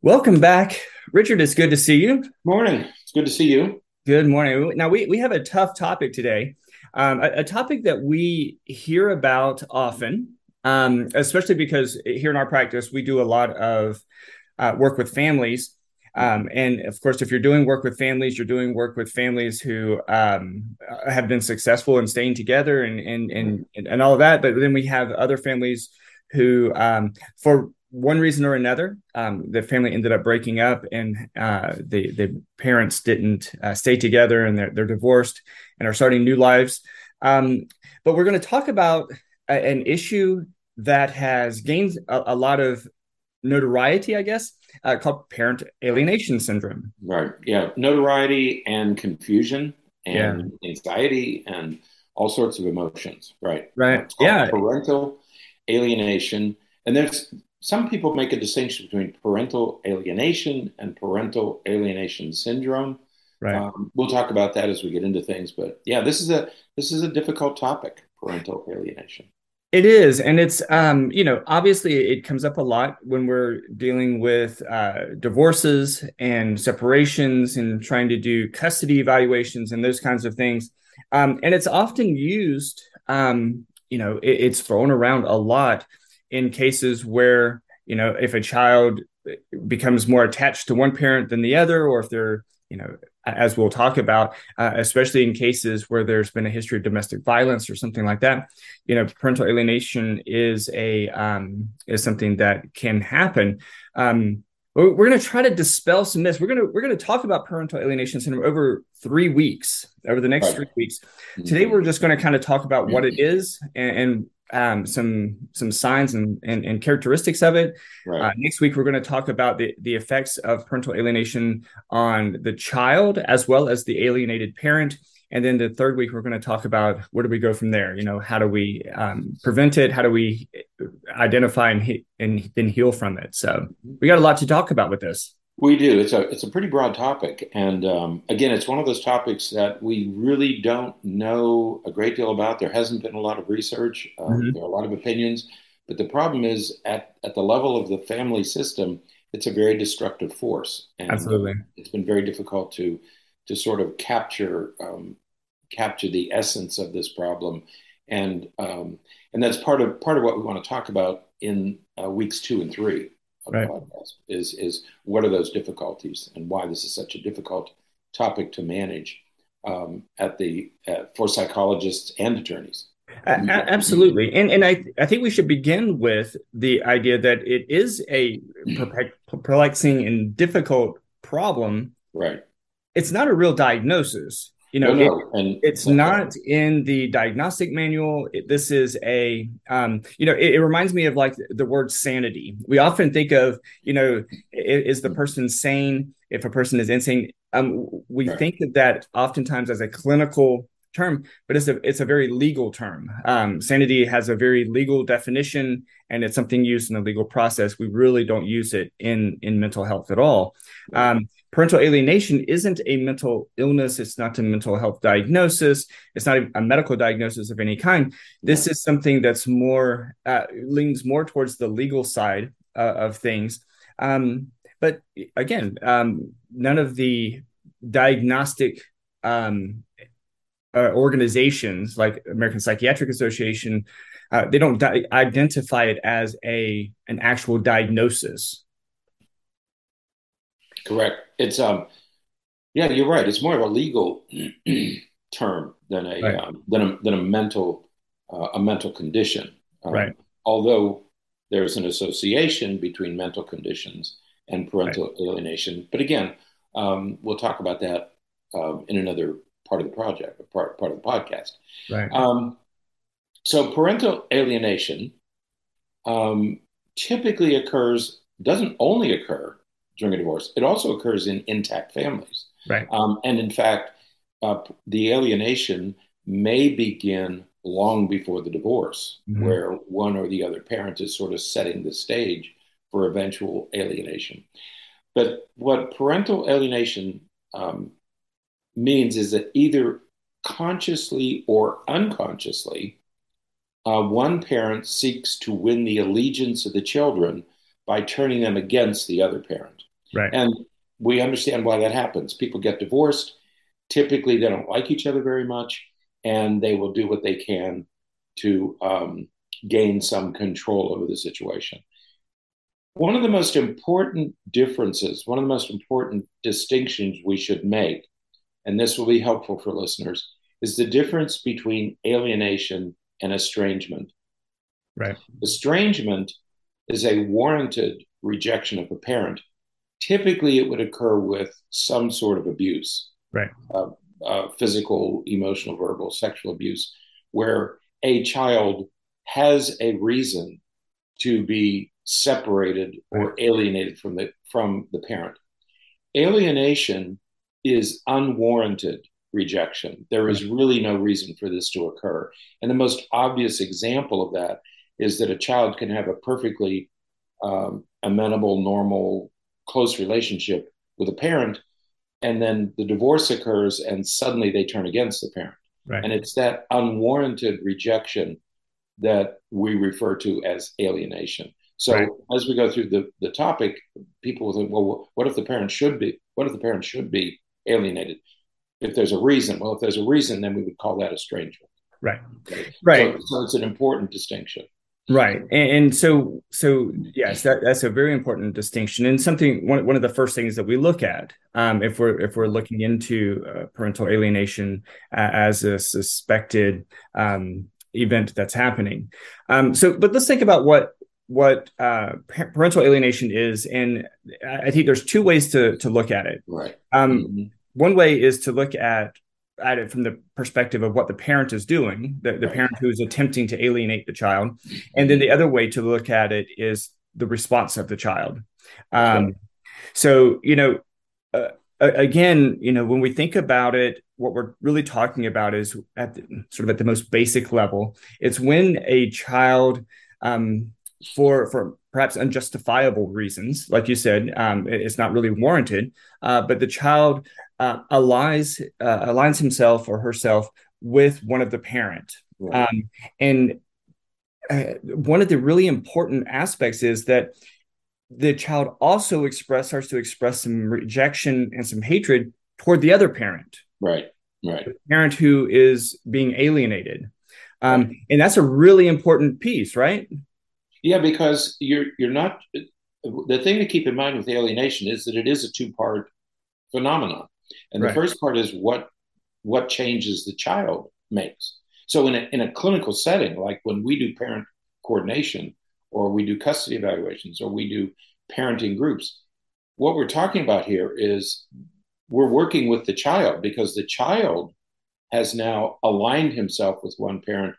Welcome back, Richard. It's good to see you. Morning. It's good to see you. Good morning. Now we we have a tough topic today, um, a, a, topic that we hear about often, um, especially because here in our practice we do a lot of uh, work with families, um, and of course, if you're doing work with families, you're doing work with families who um, have been successful in staying together and and and and all of that. But then we have other families who, um, for one reason or another, um, the family ended up breaking up, and uh, the the parents didn't uh, stay together, and they're they're divorced and are starting new lives. Um, but we're going to talk about a, an issue that has gained a, a lot of notoriety, I guess, uh, called parent alienation syndrome. Right. Yeah. Notoriety and confusion and yeah. anxiety and all sorts of emotions. Right. Right. Yeah. Parental alienation. And there's some people make a distinction between parental alienation and parental alienation syndrome. Right. Um, we'll talk about that as we get into things, but yeah, this is a this is a difficult topic, parental alienation. It is, and it's um, you know obviously it comes up a lot when we're dealing with uh, divorces and separations and trying to do custody evaluations and those kinds of things, um, and it's often used. Um, you know, it, it's thrown around a lot in cases where you know if a child becomes more attached to one parent than the other or if they're you know as we'll talk about uh, especially in cases where there's been a history of domestic violence or something like that you know parental alienation is a um, is something that can happen. Um, we're, we're going to try to dispel some myths we're going to we're going to talk about parental alienation syndrome over three weeks over the next three weeks today we're just going to kind of talk about what it is and, and um, some some signs and, and, and characteristics of it. Right. Uh, next week, we're going to talk about the, the effects of parental alienation on the child as well as the alienated parent. And then the third week, we're going to talk about where do we go from there? You know, how do we um, prevent it? How do we identify and, he- and then heal from it? So we got a lot to talk about with this. We do. It's a it's a pretty broad topic, and um, again, it's one of those topics that we really don't know a great deal about. There hasn't been a lot of research. Um, mm-hmm. There are a lot of opinions, but the problem is at at the level of the family system, it's a very destructive force. And Absolutely, it's been very difficult to to sort of capture um, capture the essence of this problem, and um, and that's part of part of what we want to talk about in uh, weeks two and three right. podcast is is what are those difficulties and why this is such a difficult topic to manage um, at the uh, for psychologists and attorneys. absolutely, and and I I think we should begin with the idea that it is a perplexing and difficult problem. Right. It's not a real diagnosis you know, no, no. It, it's not in the diagnostic manual. It, this is a, um, you know, it, it, reminds me of like the word sanity. We often think of, you know, is the person sane? If a person is insane, um, we right. think of that oftentimes as a clinical term, but it's a it's a very legal term. Um, sanity has a very legal definition, and it's something used in the legal process. We really don't use it in in mental health at all. Um, parental alienation isn't a mental illness. It's not a mental health diagnosis. It's not a medical diagnosis of any kind. This is something that's more uh, leans more towards the legal side uh, of things. Um, but again um, none of the diagnostic um, uh, organizations like american psychiatric association uh, they don't di- identify it as a an actual diagnosis Correct. It's um, yeah, you're right. It's more of a legal term than a right. um, than a than a mental uh, a mental condition. Um, right. Although there's an association between mental conditions and parental right. alienation, but again, um, we'll talk about that um, in another part of the project, part part of the podcast. Right. Um, so parental alienation um, typically occurs doesn't only occur during a divorce. It also occurs in intact families. Right. Um, and in fact, uh, the alienation may begin long before the divorce, mm-hmm. where one or the other parent is sort of setting the stage for eventual alienation. But what parental alienation um, means is that either consciously or unconsciously, uh, one parent seeks to win the allegiance of the children by turning them against the other parent. Right. And we understand why that happens. People get divorced. Typically, they don't like each other very much, and they will do what they can to um, gain some control over the situation. One of the most important differences, one of the most important distinctions we should make, and this will be helpful for listeners, is the difference between alienation and estrangement. Right. Estrangement is a warranted rejection of a parent. Typically, it would occur with some sort of abuse, right? Uh, uh, physical, emotional, verbal, sexual abuse, where a child has a reason to be separated or alienated from the from the parent. Alienation is unwarranted rejection. There is really no reason for this to occur. And the most obvious example of that is that a child can have a perfectly um, amenable, normal, close relationship with a parent, and then the divorce occurs, and suddenly they turn against the parent. Right. And it's that unwarranted rejection that we refer to as alienation. So right. as we go through the, the topic, people will think, well, what if the parent should be? What if the parent should be alienated? If there's a reason, well, if there's a reason, then we would call that estrangement. Right. Okay? Right. So, so, it's an important distinction. Right. And, and, so, so yes, that, that's a very important distinction and something, one, one of the first things that we look at um, if we're, if we're looking into uh, parental alienation uh, as a suspected um, event that's happening. Um, so, but let's think about what what uh, parental alienation is, and I think there's two ways to to look at it. Right. Um, mm-hmm. One way is to look at at it from the perspective of what the parent is doing, the, the parent who is attempting to alienate the child, and then the other way to look at it is the response of the child. Um, So you know, uh, again, you know, when we think about it, what we're really talking about is at the, sort of at the most basic level. It's when a child, um, for for perhaps unjustifiable reasons, like you said, um, it's not really warranted, uh, but the child uh, aligns uh, aligns himself or herself with one of the parent, right. um, and uh, one of the really important aspects is that the child also express starts to express some rejection and some hatred toward the other parent. Right. Right. The parent who is being alienated. Um, right. and that's a really important piece, right? Yeah, because you're you're not the thing to keep in mind with alienation is that it is a two-part phenomenon. And right. the first part is what what changes the child makes. So in a in a clinical setting, like when we do parent coordination, or we do custody evaluations, or we do parenting groups. What we're talking about here is we're working with the child because the child has now aligned himself with one parent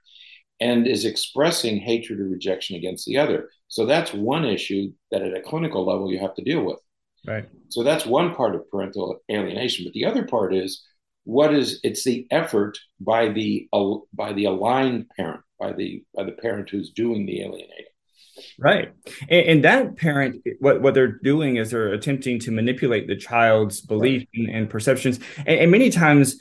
and is expressing hatred or rejection against the other. So that's one issue that at a clinical level you have to deal with. Right. So that's one part of parental alienation, but the other part is what is it's the effort by the by the aligned parent, by the by the parent who's doing the alienating. Right. And, and, that parent, what, what they're doing is they're attempting to manipulate the child's belief right. and, and, perceptions. And, and, many times,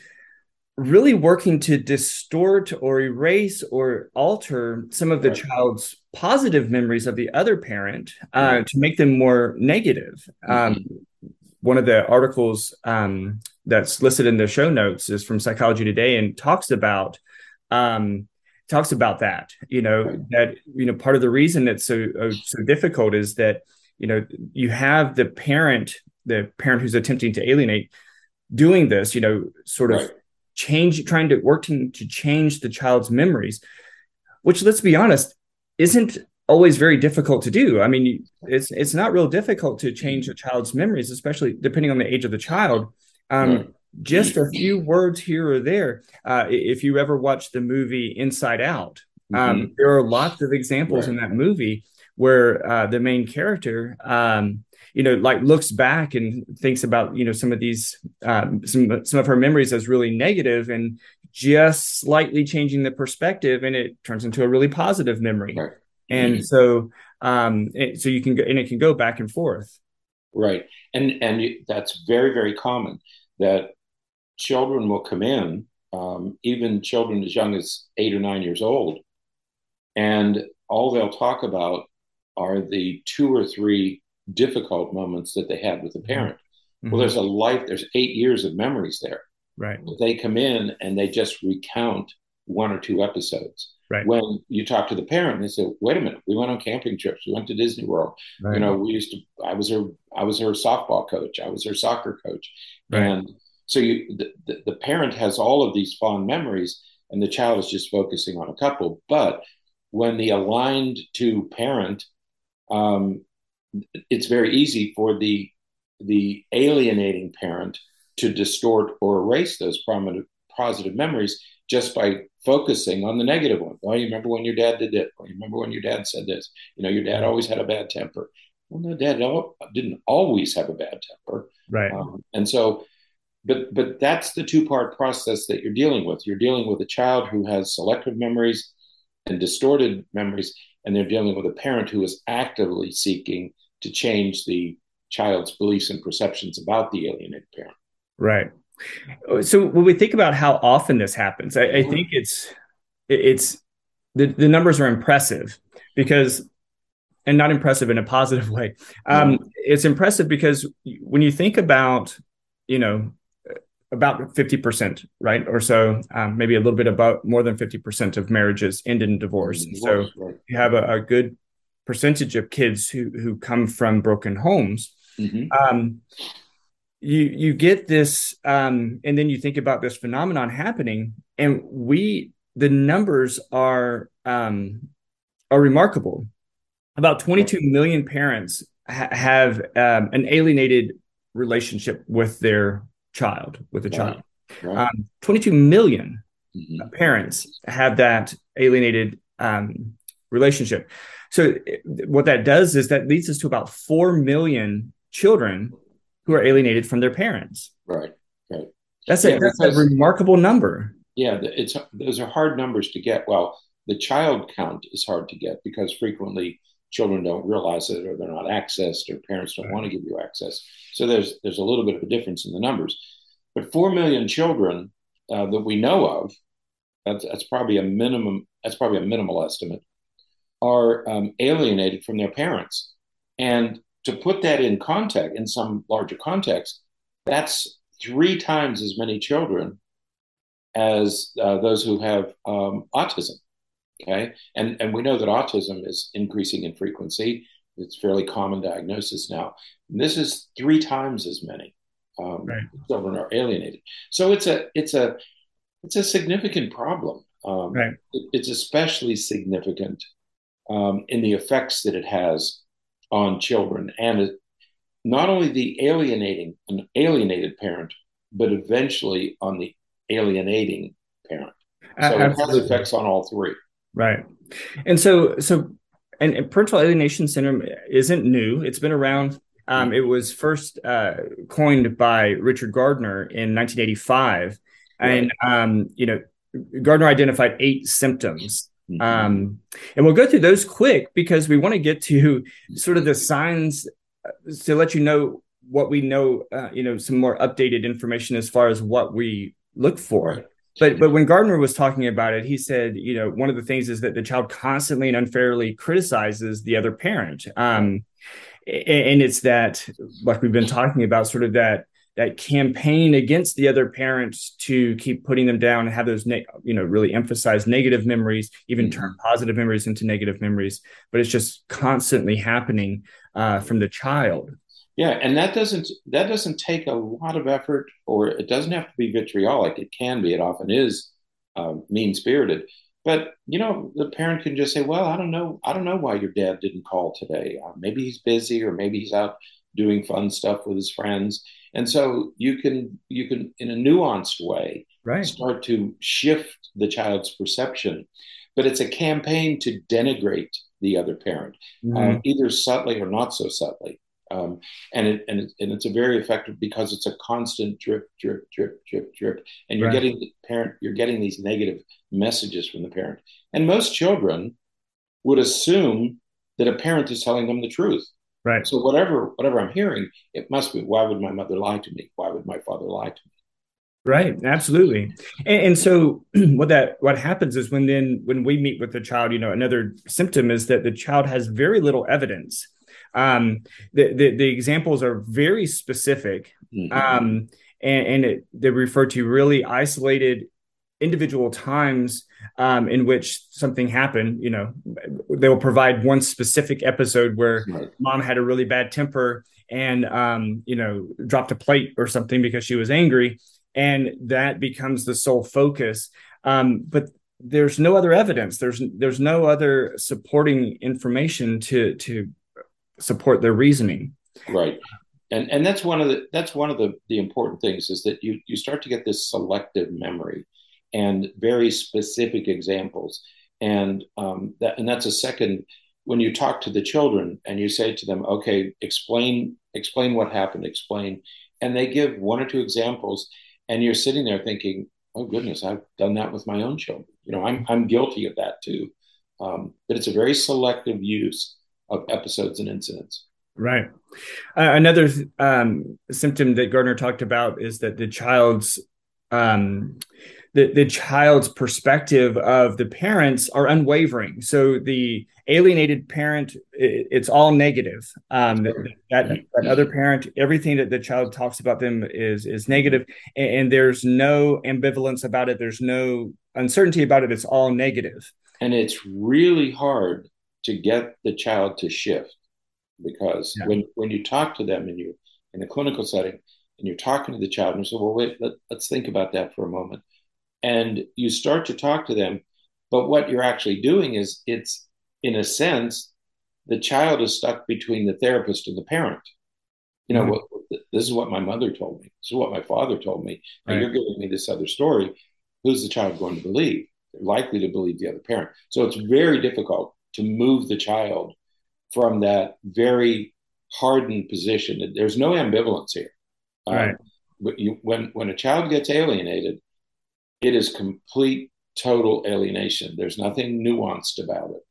really working to distort or erase or alter some of the right. child's positive memories of the other parent uh, to make them more negative. Mm-hmm. Um, one of the articles um, that's listed in the show notes is from Psychology Today and talks about. Um, talks about that you know that you know part of the reason it's so uh, so difficult is that you know you have the parent the parent who's attempting to alienate doing this you know sort of right. change trying to working to change the child's memories which let's be honest isn't always very difficult to do i mean it's it's not real difficult to change a child's memories especially depending on the age of the child um, just a few words here or there. Uh, if you ever watch the movie Inside Out, um, mm-hmm. there are lots of examples right. in that movie where uh, the main character, um, you know, like looks back and thinks about you know some of these um, some some of her memories as really negative, and just slightly changing the perspective, and it turns into a really positive memory. Right. And mm-hmm. so, um, it, so you can go, and it can go back and forth. Right, and and that's very very common that children will come in, um, even children as young as eight or nine years old, and all they'll talk about are the two or three difficult moments that they had with the parent. Mm-hmm. Well, there's a life, there's eight years of memories there. Right. They come in and they just recount one or two episodes. Right. When you talk to the parent, they say, "Wait a minute, we went on camping trips. We went to Disney World. Right. You know, we used to. I was her. I was her softball coach. I was her soccer coach. Right. And so you, the, the, the parent has all of these fond memories, and the child is just focusing on a couple. But when the aligned to parent, um, it's very easy for the the alienating parent to distort or erase those prominent positive memories just by focusing on the negative one. Oh, you remember when your dad did it? Oh, you remember when your dad said this? You know, your dad always had a bad temper. Well, no, dad didn't always have a bad temper. Right. Um, and so, but but that's the two part process that you're dealing with. You're dealing with a child who has selective memories and distorted memories, and they're dealing with a parent who is actively seeking to change the child's beliefs and perceptions about the alienated parent. Right. So when we think about how often this happens, I, I think it's it's the, the numbers are impressive because and not impressive in a positive way. Um. It's impressive because when you think about, you know, about 50%, right? Or so, um, maybe a little bit about more than 50% of marriages end in divorce. So right. you have a, a, good percentage of kids who, who come from broken homes. Mm-hmm. Um, you you get this um, and then you think about this phenomenon happening and we the numbers are um, are remarkable about 22 million parents ha- have um, an alienated relationship with their child with a child right. Um, 22 million mm-hmm. parents have that alienated um, relationship so what that does is that leads us to about 4 million children who are alienated from their parents. Right, right. That's, yeah, a, that's because, a remarkable number. Yeah, it's those are hard numbers to get. Well, the child count is hard to get because frequently children don't realize it or they're not accessed or parents don't right. want to give you access. So there's there's a little bit of a difference in the numbers. But four million children uh, that we know of, that's, that's probably a minimum. That's probably a minimal estimate, are um, alienated from their parents, and to put that in context, in some larger context, that's three times as many children as uh, those who have um, autism. Okay, and and we know that autism is increasing in frequency. It's fairly common diagnosis now. And this is three times as many um, right. children are alienated. So it's a it's a it's a significant problem. Um, right. it, it's especially significant um, in the effects that it has on children. And not only the alienating an alienated parent but eventually on the alienating parent. So it has effects on all three. Right. And so so and, and parental alienation syndrome isn't new. It's been around. Um, it was first uh, coined by richard gardner in 1985 right. and um, you know gardner identified eight symptoms Mm-hmm. Um, and we'll go through those quick because we want to get to sort of the signs uh, to let you know what we know, uh, you know, some more updated information as far as what we look for. But but when Gardner was talking about it, he said, you know, one of the things is that the child constantly and unfairly criticizes the other parent. Um, and it's that, like we've been talking about, sort of that that campaign against the other parents to keep putting them down and have those ne- you know really emphasize negative memories even mm-hmm. turn positive memories into negative memories. But it's just constantly happening uh, from the child. Yeah and that doesn't that doesn't take a lot of effort or it doesn't have to be vitriolic. It can be. It often is uh, mean spirited but you know the parent can just say well i don't know i don't know why your dad didn't call today. Uh, maybe he's busy or maybe he's out doing fun stuff with his friends and so you can you can in a nuanced way right. start to shift the child's perception but it's a campaign to denigrate the other parent mm-hmm. um, either subtly or not so subtly um, and it, and it, and it's a very effective because it's a constant drip drip drip drip drip and you're right. getting the parent you're getting these negative messages from the parent and most children would assume that a parent is telling them the truth Right. So whatever whatever I'm hearing, it must be why would my mother lie to me? Why would my father lie to me? Right, absolutely. And, and, so what that what happens is when then when we meet with the child, you know, another symptom is that the child has very little evidence um, the, the, the examples are very specific, mm-hmm. um, and, and it, they refer to really isolated individual times um, in which something happened. You know, they will provide one specific episode where right. mom had a really bad temper and um, you know dropped a plate or something because she was angry, and that becomes the sole focus. Um, but there's no other evidence. There's there's no other supporting information to to support their reasoning. Right. And and that's one of the that's one of the the important things is that you you start to get this selective memory and very specific examples. And um, that and that's a second when you talk to the children and you say to them, okay, explain explain what happened, explain, and they give one or two examples, and you're sitting there thinking, oh goodness, I've done that with my own children. You know, I'm I'm guilty of that too. Um, but it's a very selective use of episodes and incidents. Right. Uh, another um, symptom that Gardner talked about is that the child's um, the, the child's perspective of the parents are unwavering. So the alienated parent, it, it's all negative. Um, that, that, that, other parent, everything that the child talks about them is is negative, and, and there's no ambivalence about it. There's no uncertainty about it. It's all negative. And it's really hard to get the child to shift because yeah. when when you talk to them and you in a clinical setting and you're talking to the child and you say, well, wait, let, let's think about that for a moment and you start to talk to them. But what you're actually doing is it's, in a sense, the child is stuck between the therapist and the parent. You know, mm-hmm. this is what my mother told me. This is what my father told me. And right. you're giving me this other story. Who's the child going to believe? They're likely to believe the other parent. So it's very difficult to move the child from that very hardened position. There's no ambivalence here. Right. Um, but you, when when a child gets alienated, it is complete total alienation. There's nothing nuanced about it.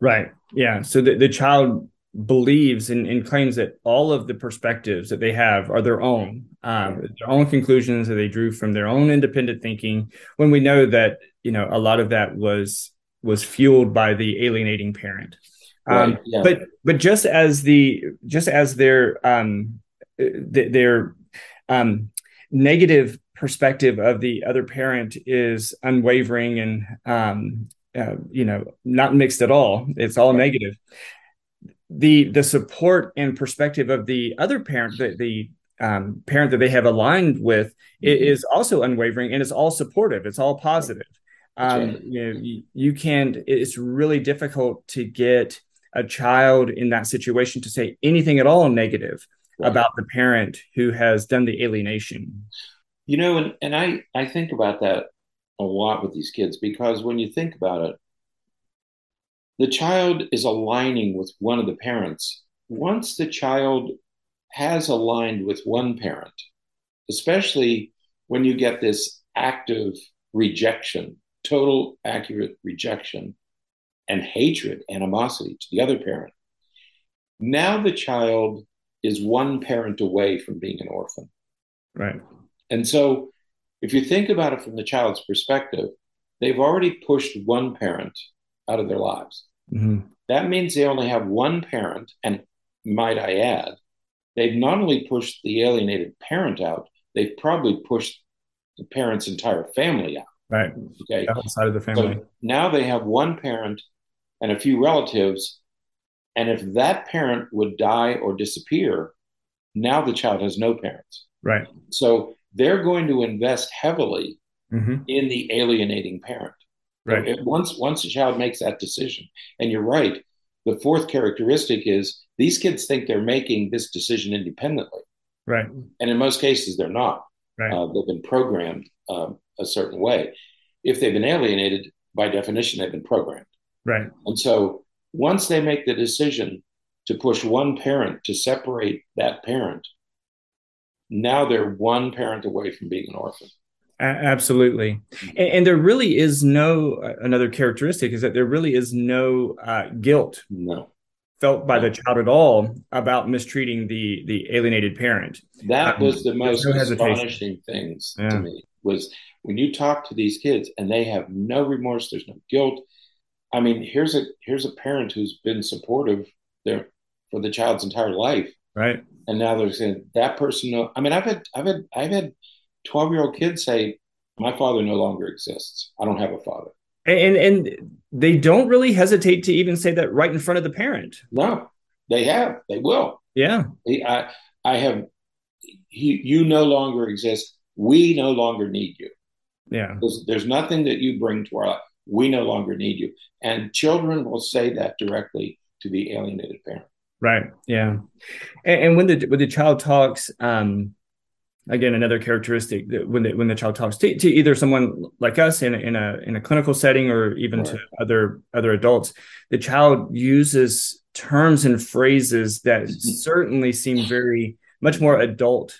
Right. Yeah. So the, the child believes and, and, claims that all of the perspectives that they have are their own um, their own conclusions that they drew from their own independent thinking when we know that you know a lot of that was was fueled by the alienating parent. Um, right, yeah. but but just as the just as their um their um negative perspective of the other parent is unwavering and um, uh, you know not mixed at all. It's all negative. The the support and perspective of the other parent the, the um, parent that they have aligned with mm-hmm. is also unwavering and it's all supportive. It's all positive. Um, you know you, you can't it's really difficult to get a child in that situation to say anything at all negative about the parent who has done the alienation you know, and, and I, I think about that a lot with these kids because when you think about it, the child is aligning with one of the parents. Once the child has aligned with one parent, especially when you get this active rejection, total accurate rejection, and hatred, animosity to the other parent, now the child is one parent away from being an orphan. Right. And so, if you think about it from the child's perspective, they've already pushed one parent out of their lives. Mm-hmm. That means they only have one parent. And might I add, they've not only pushed the alienated parent out, they've probably pushed the parent's entire family out. Right. Okay. Outside of the family. So now they have one parent and a few relatives. And if that parent would die or disappear, now the child has no parents. Right. So they're going to invest heavily mm-hmm. in the alienating parent. Right. It, once once a child makes that decision, and you're right, the fourth characteristic is these kids think they're making this decision independently. Right. And in most cases, they're not. Right. Uh, they've been programmed um, a certain way. If they've been alienated, by definition, they've been programmed. Right. And so once they make the decision to push one parent to separate that parent now they're one parent away from being an orphan. Absolutely, and, and, there really is no uh, another characteristic is that there really is no uh, guilt no felt by the child at all about mistreating the the alienated parent. That um, was the most no astonishing things yeah. to me was when you talk to these kids and they have no remorse, there's no guilt. I mean, here's a here's a parent who's been supportive there for the child's entire life. Right. And now they're saying that person. I mean, I've had I've had I've had twelve year old kids say, "My father no longer exists. I don't have a father." And and they don't really hesitate to even say that right in front of the parent. No, they have. They will. Yeah. I I have. He, you no longer exist. We no longer need you. Yeah. There's, there's nothing that you bring to our life. We no longer need you. And children will say that directly to the alienated parent. Right. Yeah. And, and when the when the child talks, um, again, another characteristic that when the when the child talks to, to either someone like us in a, in a in a clinical setting or even to other other adults, the child uses terms and phrases that certainly seem very much more adult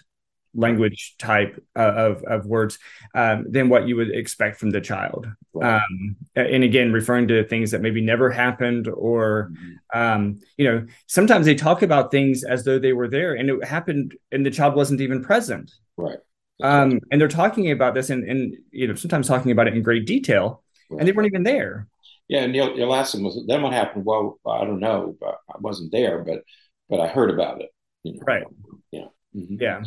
language type uh, of of words um, than what you would expect from the child. Um, and again, referring to things that maybe never happened, or mm-hmm. um, you know, sometimes they talk about things as though they were there and it happened, and the child wasn't even present. Right. Um, and they're talking about this, and and you know, sometimes talking about it in great detail, right. and they weren't even there. Yeah, and you'll, you'll ask them, then what happened? Well, I don't know, but I wasn't there, but but I heard about it. You know? Right. Yeah. Mm-hmm. Yeah,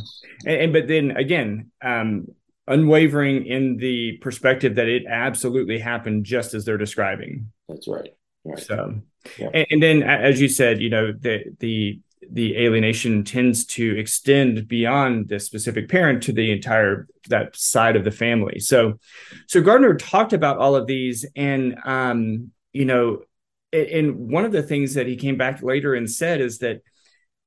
and, and, but then again, um, unwavering in the perspective that it absolutely happened just as they're describing. That's right. Right. So, yeah. and, and then as you said, you know, the the the alienation tends to extend beyond the specific parent to the entire that side of the family. So, so Gardner talked about all of these, and um, you know, and one of the things that he came back later and said is that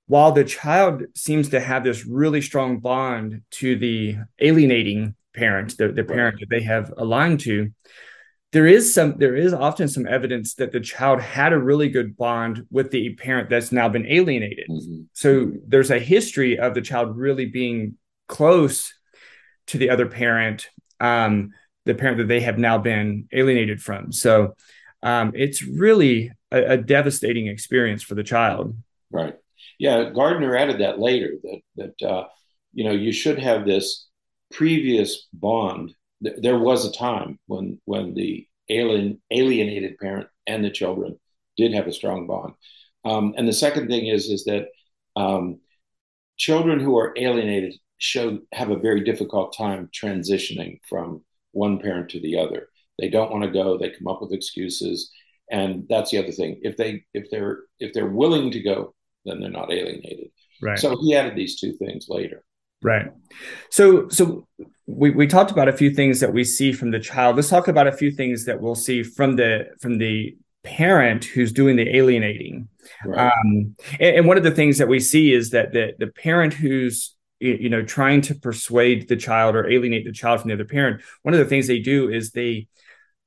while the child seems to have this really strong bond to the alienating parent, the, the parent that they have aligned to, there is some there is often some evidence that the child had a really good bond with the parent that's now been alienated. Mm-hmm. So there's a history of the child really being close to the other parent, um, the parent that they have now been alienated from. So um, it's really a, a devastating experience for the child. Right. Yeah, Gardner added that later that that uh, you know you should have this previous bond. There was a time when when the alien alienated parent and the children did have a strong bond. Um, and the second thing is is that um, children who are alienated show have a very difficult time transitioning from one parent to the other. They don't want to go. They come up with excuses, and that's the other thing. If they if they're if they're willing to go then they're not alienated. Right. So he added these two things later. Right. So so we, we talked about a few things that we see from the child. Let's talk about a few things that we'll see from the from the parent who's doing the alienating. Right. Um, and, and one of the things that we see is that the the parent who's you know trying to persuade the child or alienate the child from the other parent, one of the things they do is they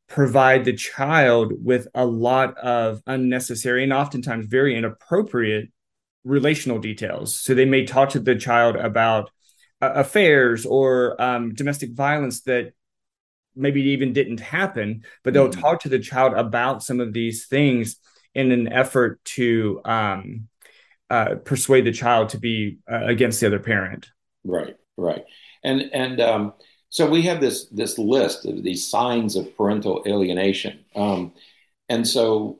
provide the child with a lot of unnecessary and oftentimes very inappropriate relational details. So they may talk to the child about uh, affairs or um, domestic violence that maybe even didn't happen, but they'll mm-hmm. talk to the child about some of these things in an effort to um, uh, persuade the child to be uh, against the other parent. Right, right, and and um, so we have this this list of these signs of parental alienation, um, and so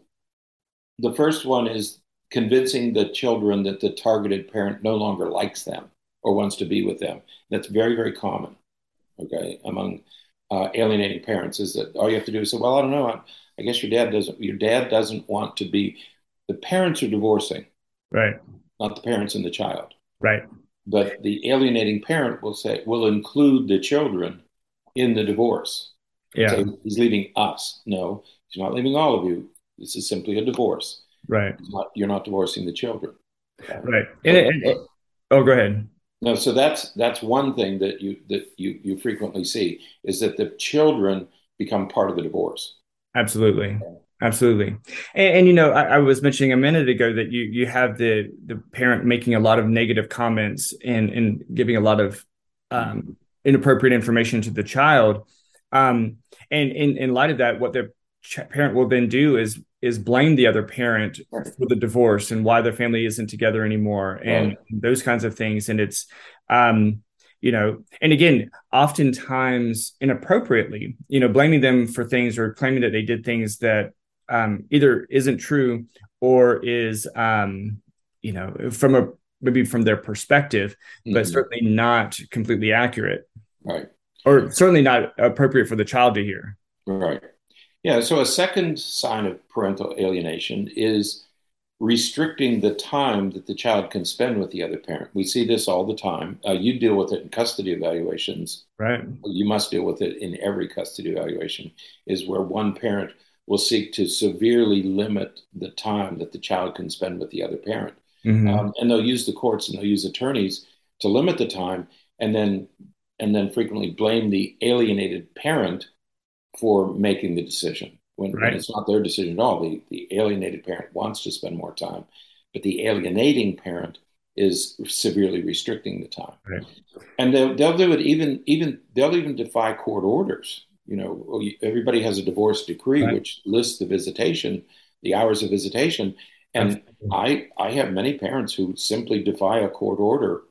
the first one is convincing the children that the targeted parent no longer likes them or wants to be with them. That's very, very common, okay, among uh, alienating parents. Is that all you have to do is say, "Well, I don't know. I, I guess your dad doesn't. Your dad doesn't want to be." The parents are divorcing, right? Not the parents and the child, right? But the alienating parent will say will include the children in the divorce. Yeah, say, he's leaving us. No, he's not leaving all of you. This is simply a divorce. Right. Not, you're not divorcing the children. Right. And, and, and, oh, go ahead. No, so that's that's one thing that you that you you frequently see is that the children become part of the divorce. Absolutely. Absolutely, and, and you know, I, I, was mentioning a minute ago that you you have the the parent making a lot of negative comments and and giving a lot of um, inappropriate information to the child, um, and in in light of that, what the parent will then do is is blame the other parent for the divorce and why their family isn't together anymore and right. those kinds of things and it's um you know and again oftentimes inappropriately you know blaming them for things or claiming that they did things that um either isn't true or is um you know, from a maybe from their perspective, mm-hmm. but certainly not completely accurate. Right. Or certainly not appropriate for the child to hear. Right. Yeah. So a second sign of parental alienation is restricting the time that the child can spend with the other parent. We see this all the time. Uh, you deal with it in custody evaluations. Right. You must deal with it in every custody evaluation, is where one parent will seek to severely limit the time that the child can spend with the other parent. Mm-hmm. Um, and they'll use the courts and they'll use attorneys to limit the time and then and then frequently blame the alienated parent for making the decision when, right. when, it's not their decision at all. The, the alienated parent wants to spend more time, but the alienating parent is severely restricting the time. Right. And they'll, they'll do it even even they'll even defy court orders. You know, oh, everybody has a divorce decree right. which lists the visitation, the hours of visitation, and I I have many parents who simply defy a court order,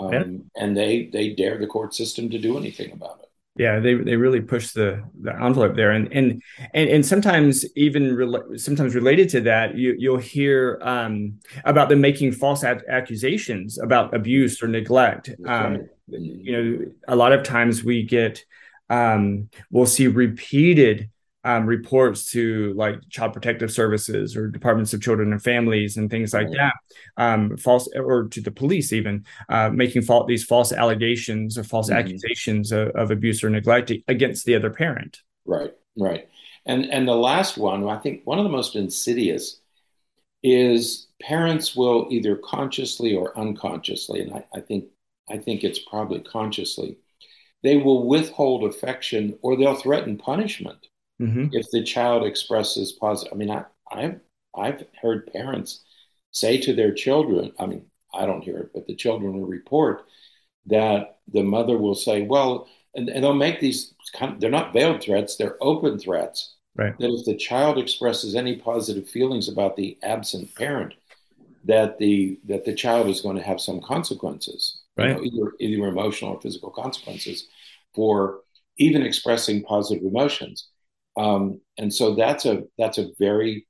um, yeah. and they they dare the court system to do anything about it yeah they they really push the the envelope there. And and and, and sometimes even sometimes related to that you you'll hear um, about them making false ad- accusations about abuse or neglect. Um, you know a lot of times we get um, we'll see repeated um, reports to like child protective services or departments of children and families and things like that um, false or to the police even uh, making fault these false allegations or false mm-hmm. accusations of, of, abuse or neglect against the other parent. Right right. And and the last one i think one of the most insidious is parents will either consciously or unconsciously and I, I think i think it's probably consciously they will withhold affection or they'll threaten punishment mm-hmm. if the child expresses positive. I mean, I, I've I've heard parents say to their children. I mean, I don't hear it, but the children will report that the mother will say, "Well," and, and they'll make these. They're not veiled threats; they're open threats. Right. That if the child expresses any positive feelings about the absent parent, that the that the child is going to have some consequences, right? You know, either either emotional or physical consequences for even expressing positive emotions. Um, and so that's a that's a very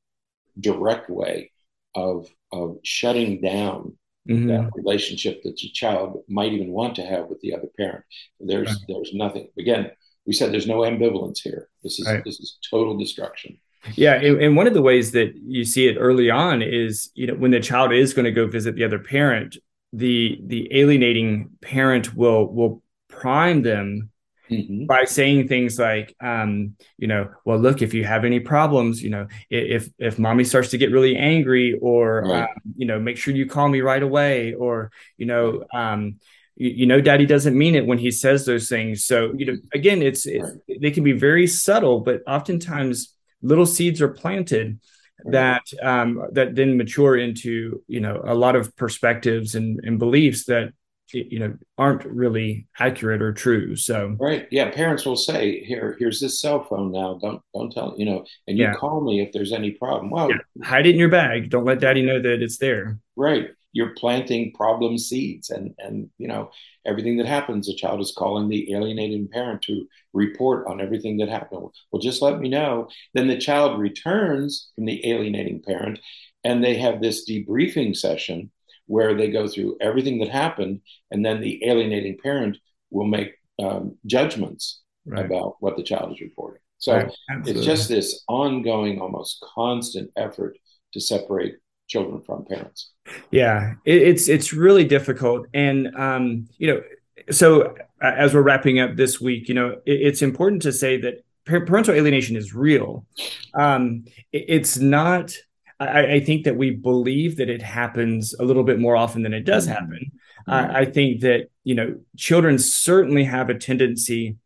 direct way of of shutting down mm-hmm. that relationship that your child might even want to have with the other parent. There's right. there's nothing. Again, we said there's no ambivalence here. This is right. this is total destruction. Yeah, and, and, one of the ways that you see it early on is you know when the child is going to go visit the other parent, the the alienating parent will will prime them Mm-hmm. by saying things like um, you know well look if you have any problems you know if if mommy starts to get really angry or right. um, you know make sure you call me right away or you know um, you, you, know daddy doesn't mean it when he says those things so you know again it's, it's right. they can be very subtle but oftentimes little seeds are planted that um, that then mature into you know a lot of perspectives and, and beliefs that you know aren't really accurate or true. So right. Yeah. Parents will say here here's this cell phone now. Don't don't tell you know and you yeah. call me if there's any problem. Well yeah. hide it in your bag. Don't let daddy know that it's there. Right. You're planting problem seeds and and you know everything that happens a child is calling the alienating parent to report on everything that happened. Well just let me know. Then the child returns from the alienating parent and they have this debriefing session where they go through everything that happened, and then the alienating parent will make um, judgments right. about what the child is reporting. So right. it's just this ongoing, almost constant effort to separate children from parents. Yeah, it, it's it's really difficult, and um, you know, so as we're wrapping up this week, you know, it, it's important to say that parental alienation is real. Um, it, it's not I, I, think that we believe that it happens a little bit more often than it does mm-hmm. happen. Mm-hmm. Uh, I think that you know children certainly have a tendency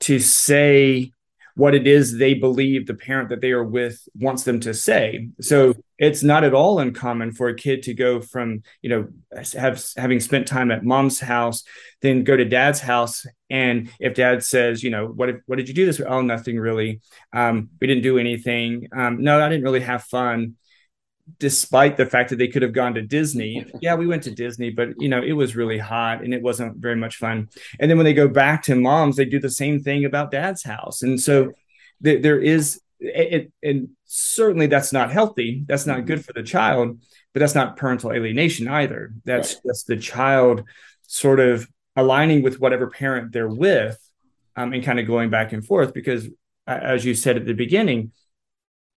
to say what it is they believe the parent that they are with wants them to say. So it's not at all uncommon for a kid to go from, you know, have having spent time at mom's house, then go to dad's house. And if dad says, you know, what what did you do this? Oh, nothing really. Um, we didn't do anything. Um, no, I didn't really have fun despite the fact that they could have gone to Disney. Yeah, we went to Disney, but you know, it was really hot and it wasn't very much fun. And then when they go back to mom's, they do the same thing about dad's house. And so th- there is it, and certainly that's not healthy. That's not good for the child, but that's not parental alienation either. That's right. just the child sort of aligning with whatever parent they're with um, and kind of going back and forth. Because, as you said at the beginning,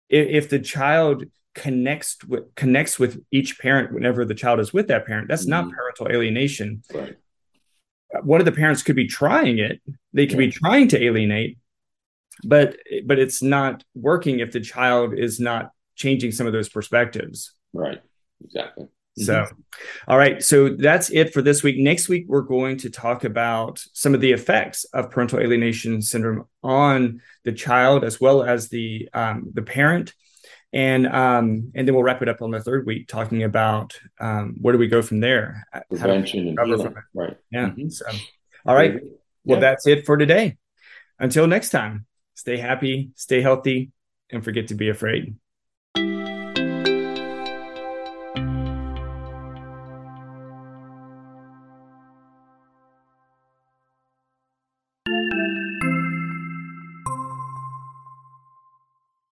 if, if the child connects with connects with each parent whenever the child is with that parent, that's mm-hmm. not parental alienation. Right. One of the parents could be trying it; they could yeah. be trying to alienate, but but it's not working if the child is not changing some of those perspectives right exactly so mm-hmm. all right so that's it for this week next week we're going to talk about some of the effects of parental alienation syndrome on the child as well as the um, the parent and um, and then we'll wrap it up on the third week talking about um, where do we go from there prevention and healing. right yeah mm-hmm. so all right well yeah. that's it for today until next time Stay happy, stay healthy, and forget to be afraid.